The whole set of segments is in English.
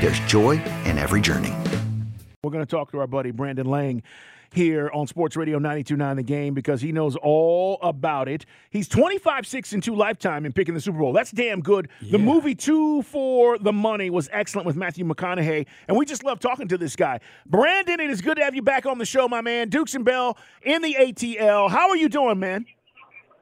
there's joy in every journey. We're going to talk to our buddy Brandon Lang here on Sports Radio 92.9 The Game because he knows all about it. He's 25, 6, and 2 lifetime in picking the Super Bowl. That's damn good. The movie Two for the Money was excellent with Matthew McConaughey, and we just love talking to this guy. Brandon, it is good to have you back on the show, my man. Dukes and Bell in the ATL. How are you doing, man?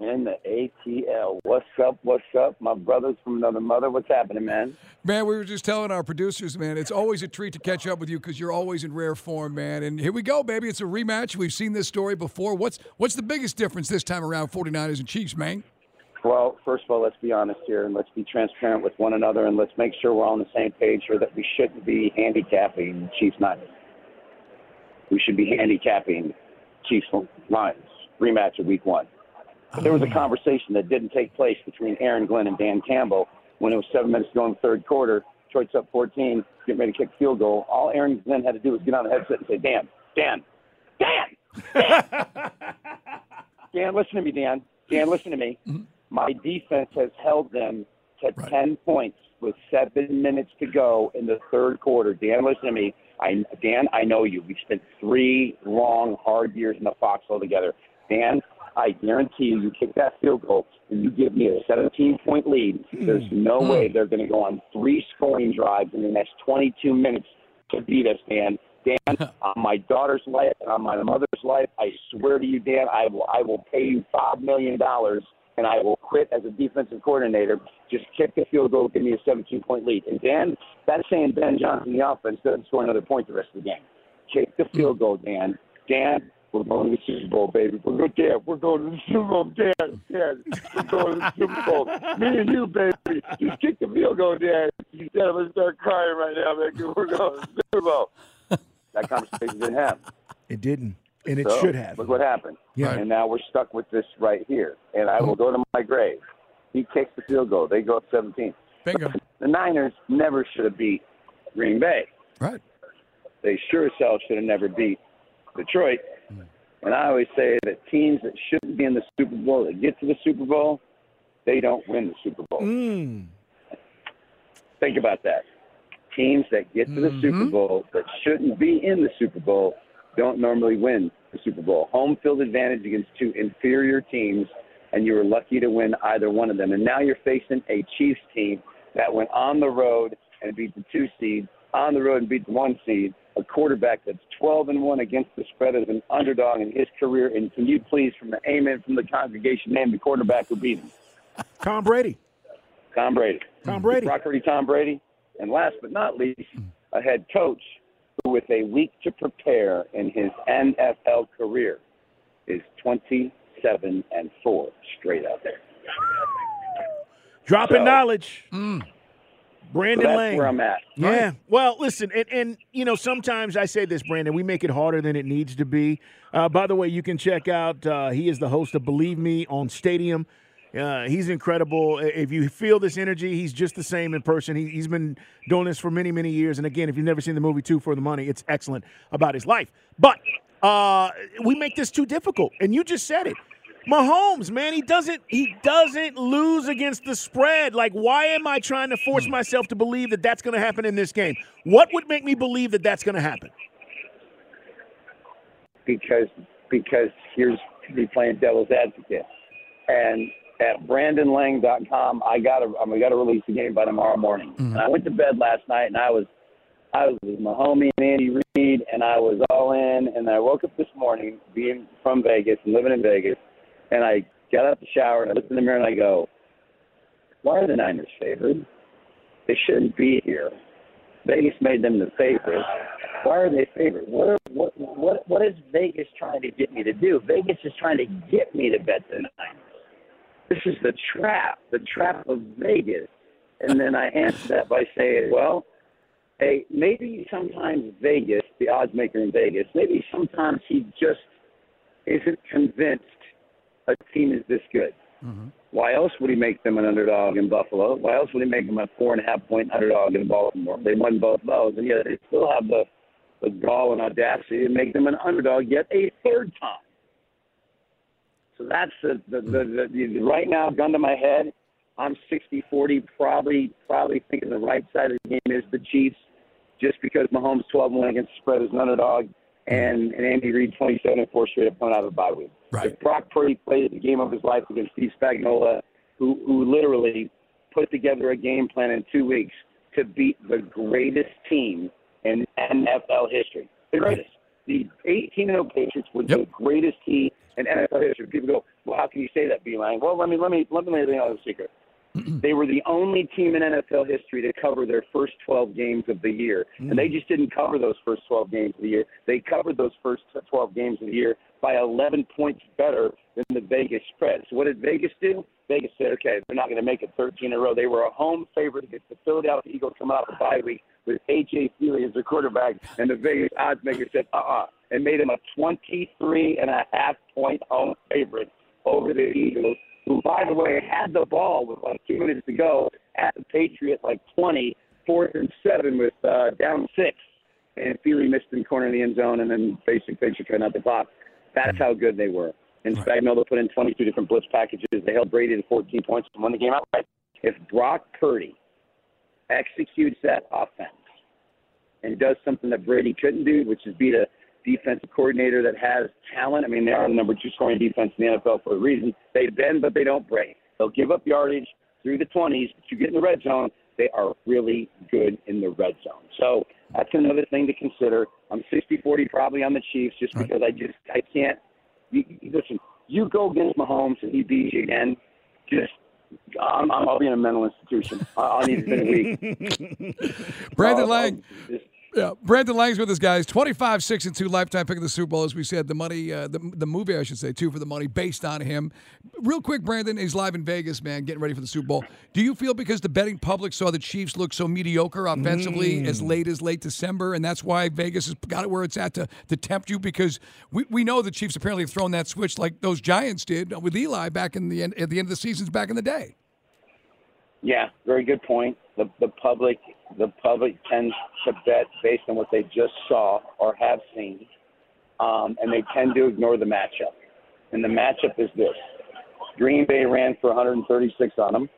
In the ATL. What's up? What's up? My brothers from another mother. What's happening, man? Man, we were just telling our producers, man, it's always a treat to catch up with you because you're always in rare form, man. And here we go, baby. It's a rematch. We've seen this story before. What's what's the biggest difference this time around, 49ers and Chiefs, man? Well, first of all, let's be honest here and let's be transparent with one another and let's make sure we're on the same page here that we shouldn't be handicapping Chiefs Niners. We should be handicapping Chiefs Lions rematch of week one. But there was a oh. conversation that didn't take place between Aaron Glenn and Dan Campbell when it was seven minutes to go in the third quarter. Detroit's up 14, getting ready to kick field goal. All Aaron Glenn had to do was get on the headset and say, Dan, Dan, Dan, Dan. Dan, listen to me, Dan. Dan, listen to me. Mm-hmm. My defense has held them to 10 points with seven minutes to go in the third quarter. Dan, listen to me. I, Dan, I know you. We spent three long, hard years in the foxhole together. Dan, I guarantee you, you kick that field goal and you give me a 17 point lead. Hmm. There's no hmm. way they're going to go on three scoring drives in the next 22 minutes to beat us, Dan. Dan, on my daughter's life and on my mother's life, I swear to you, Dan, I will I will pay you five million dollars and I will quit as a defensive coordinator. Just kick the field goal, give me a 17 point lead. And Dan, that's saying Ben Johnson, the offense, doesn't score another point the rest of the game. Kick the field hmm. goal, Dan. Dan, we're going to the Super Bowl, baby. We're going, Dan, we're going to the Super Bowl, Dan. Dan, we're going to the Super Bowl. Me and you, baby. Just kick the field goal, Dan. You said I'm going to start crying right now, man. We're going to the Super Bowl. That conversation didn't happen. It didn't, and it So, should have. Look what happened. Yeah. And now we're stuck with this right here. And I will go to my grave. He kicks the field goal. They go up 17. Bingo. The Niners never should have beat Green Bay. Right. They sure as hell should have never beat Detroit. And I always say that teams that shouldn't be in the Super Bowl, that get to the Super Bowl, they don't win the Super Bowl. Mm. Think about that. Teams that get to the Super Bowl that shouldn't be in the Super Bowl don't normally win the Super Bowl. Home field advantage against two inferior teams, and you were lucky to win either one of them. And now you're facing a Chiefs team that went on the road and beat the two seed, on the road and beat the one seed, a quarterback that's 12 and 1 against the spread as an underdog in his career. And can you please, from the amen from the congregation, name the quarterback who beat him? Tom Brady. Tom Brady. Tom Brady. Brock Purdy, Tom Brady. And last but not least, a head coach who, with a week to prepare in his NFL career, is 27 and 4 straight out there. Dropping So- knowledge. Mm. Brandon So that's Lang. where I'm at. Yeah. Well, listen, and, and you know, sometimes I say this, Brandon, we make it harder than it needs to be. Uh, by the way, you can check out, uh, he is the host of Believe Me on Stadium. Uh, he's incredible. If you feel this energy, he's just the same in person. He, he's been doing this for many, many years. And again, if you've never seen the movie Two for the Money, it's excellent about his life. But uh, we make this too difficult, and you just said it. Mahomes, man, he doesn't he doesn't lose against the spread. Like, why am I trying to force myself to believe that that's going to happen in this game? What would make me believe that that's going to happen? Because because here's me playing devil's advocate, and at BrandonLang.com, I got to I got to release the game by tomorrow morning. Mm-hmm. And I went to bed last night, and I was I was with my homie and Andy Reid, and I was all in. And I woke up this morning, being from Vegas and living in Vegas, and I got out the shower and I looked in the mirror and I go, "Why are the Niners favored? They shouldn't be here. Vegas made them the favorite. Why are they favored? What are, what what what is Vegas trying to get me to do? Vegas is trying to get me to bet the Niners. This is the trap, the trap of Vegas." And then I answer that by saying, "Well." hey, maybe sometimes Vegas, the odds maker in Vegas, maybe sometimes he just isn't convinced a team is this good. Mm-hmm. Why else would he make them an underdog in Buffalo? Why else would he make them a four and a half point underdog in Baltimore? They won both those, and yet they still have the the gall and audacity to make them an underdog yet a third time. So that's the, the, the, the, the right now, gun to my head, I'm 60-40, probably probably thinking the right side of the game is the Chiefs just because Mahomes 12 1 against the spread as an underdog and, and Andy Reid 27 and 4 straight up coming out of a bye week. Right. If Brock Purdy played the game of his life against Steve Spagnuolo, who, who literally put together a game plan in two weeks to beat the greatest team in NFL history. The greatest. The 18 0 Patriots were yep. the greatest team in NFL history. People go, well, how can you say that, Beeline? Well, let me let me let me let you know the secret. they were the only team in NFL history to cover their first 12 games of the year. And they mm. just didn't cover those first 12 games of the year. They covered those first 12 games of the year by 11 points better than the Vegas spread. So what did Vegas do? Vegas said, okay, they're not going to make it 13 in a row. They were a home favorite against the Philadelphia Eagles coming off the bye week with A.J. Feeley as their quarterback, and the Vegas odds maker said, uh-uh, and made them a 23 and a half point home favorite over the Eagles who, by the way, had the ball with like two minutes to go at the Patriots, like 20, fourth and seven with uh, down six. And Feeley missed in the corner of the end zone, and then basic picture turned out the clock. That's mm. how good they were. And Spagnuolo put in 22 different blitz packages. They held Brady to 14 points and won the game outright. If Brock Purdy executes that offense and does something that Brady couldn't do, which is beat a defensive coordinator that has talent. I mean, they are the number two scoring defense in the NFL for a reason. They bend, but they don't break. They'll give up yardage through the 20s, but you get in the red zone, they are really good in the red zone. So that's another thing to consider. I'm 60-40 probably on the Chiefs just because I just I can't. You, listen, you go against Mahomes and he beats you again. Just I'm, I'll be in a mental institution. I'll need to spend a week. Brandon Lang. Just, yeah, Brandon Lang's with us, guys. Twenty-five, six, and two lifetime pick of the Super Bowl, as we said. The money, uh, the the movie, I should say, Two, for the money based on him. Real quick, Brandon is live in Vegas, man, getting ready for the Super Bowl. Do you feel because the betting public saw the Chiefs look so mediocre offensively mm. as late as late December, and that's why Vegas has got it where it's at to to tempt you? Because we, we know the Chiefs apparently have thrown that switch like those Giants did with Eli back in the end at the end of the seasons back in the day. Yeah, very good point. The the public the public tends to bet based on what they just saw or have seen, um, and they tend to ignore the matchup. And the matchup is this: Green Bay ran for 136 on them,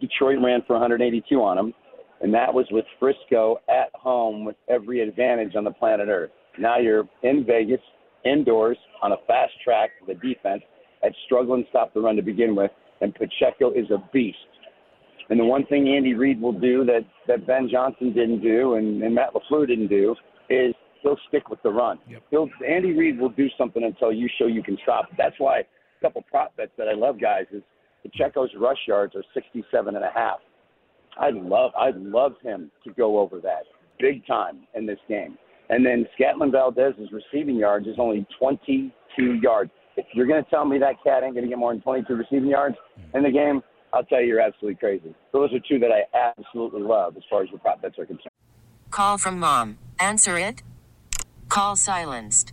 Detroit ran for 182 on them, and that was with Frisco at home with every advantage on the planet Earth. Now you're in Vegas, indoors on a fast track with a defense that's struggling to stop the run to begin with, and Pacheco is a beast. And the one thing Andy Reid will do that, that Ben Johnson didn't do and, and Matt LaFleur didn't do is he'll stick with the run. Yep. He'll Andy Reid will do something until you show you can stop. That's why couple prop bets that I love, guys, is Pacheco's rush yards are 67 and a half. I'd love I'd love him to go over that big time in this game. And then Scantling Valdez's receiving yards is only 22 yards. If you're going to tell me that cat ain't going to get more than 22 receiving yards in the game, I'll tell you, you're absolutely crazy. Those are two that I absolutely love as far as your prop bets are concerned. Call from mom. Answer it. Call silenced.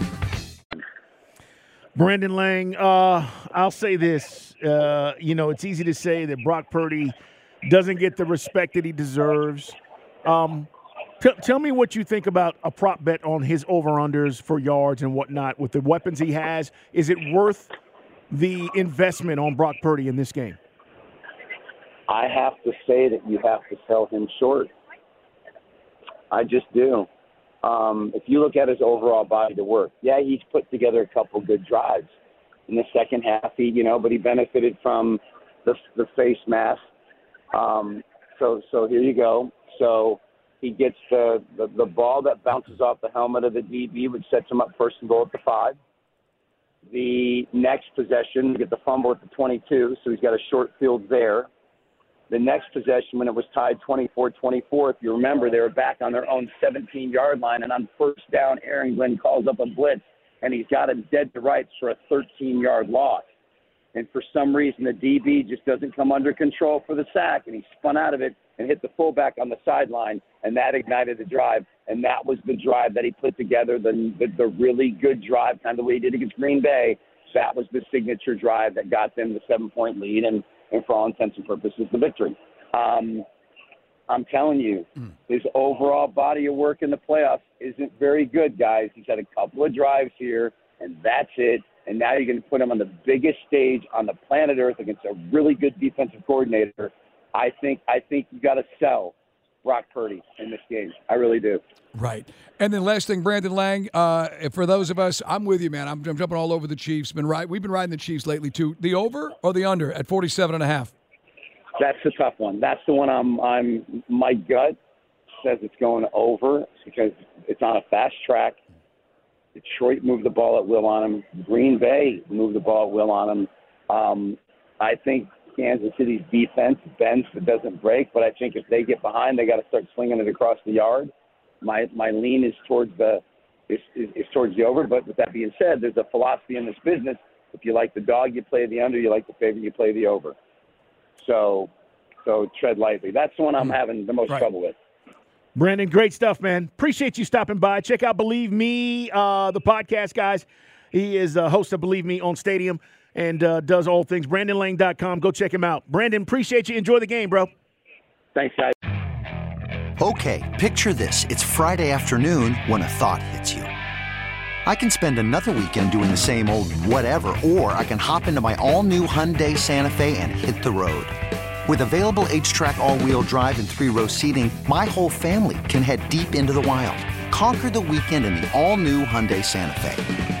Brandon Lang, uh, I'll say this. Uh, you know, it's easy to say that Brock Purdy doesn't get the respect that he deserves. Um, t- tell me what you think about a prop bet on his over-unders for yards and whatnot with the weapons he has. Is it worth the investment on Brock Purdy in this game? I have to say that you have to sell him short. I just do. Um, if you look at his overall body to work, yeah, he's put together a couple good drives in the second half. He, you know, but he benefited from the the face mask. Um, so so here you go. So he gets the, the the ball that bounces off the helmet of the DB, which sets him up first and goal at the five. The next possession, you get the fumble at the 22, so he's got a short field there. The next possession, when it was tied 24 24, if you remember, they were back on their own 17 yard line. And on first down, Aaron Glenn calls up a blitz, and he's got him dead to rights for a 13 yard loss. And for some reason, the DB just doesn't come under control for the sack, and he spun out of it and hit the fullback on the sideline, and that ignited the drive. And that was the drive that he put together, the, the, the really good drive, kind of the way he did against Green Bay. That was the signature drive that got them the seven point lead. And and for all intents and purposes, the victory. Um, I'm telling you, mm. his overall body of work in the playoffs isn't very good, guys. He's had a couple of drives here, and that's it. And now you're going to put him on the biggest stage on the planet Earth against a really good defensive coordinator. I think I think you got to sell Brock Purdy in this game. I really do. Right. And then last thing, Brandon Lang, uh, for those of us, I'm with you, man. I'm, I'm, jumping all over the Chiefs. Been right. We've been riding the Chiefs lately too. The over or the under at 47 and a half? That's the tough one. That's the one I'm I'm my gut says it's going over because it's on a fast track. Detroit moved the ball at will on him. Green Bay moved the ball at will on him. Um, I think Kansas City's defense bends but doesn't break. But I think if they get behind, they got to start swinging it across the yard. My my lean is towards the is, is, is towards the over. But with that being said, there's a philosophy in this business. If you like the dog, you play the under. You like the favorite, you play the over. So so tread lightly. That's the one I'm having the most right. trouble with. Brandon, great stuff, man. Appreciate you stopping by. Check out Believe Me, uh, the podcast, guys. He is a host of Believe Me on Stadium and uh, does all things. BrandonLang.com. Go check him out. Brandon, appreciate you. Enjoy the game, bro. Thanks, guys. Okay, picture this. It's Friday afternoon when a thought hits you. I can spend another weekend doing the same old whatever, or I can hop into my all new Hyundai Santa Fe and hit the road. With available HTRAC, all wheel drive, and three row seating, my whole family can head deep into the wild. Conquer the weekend in the all new Hyundai Santa Fe.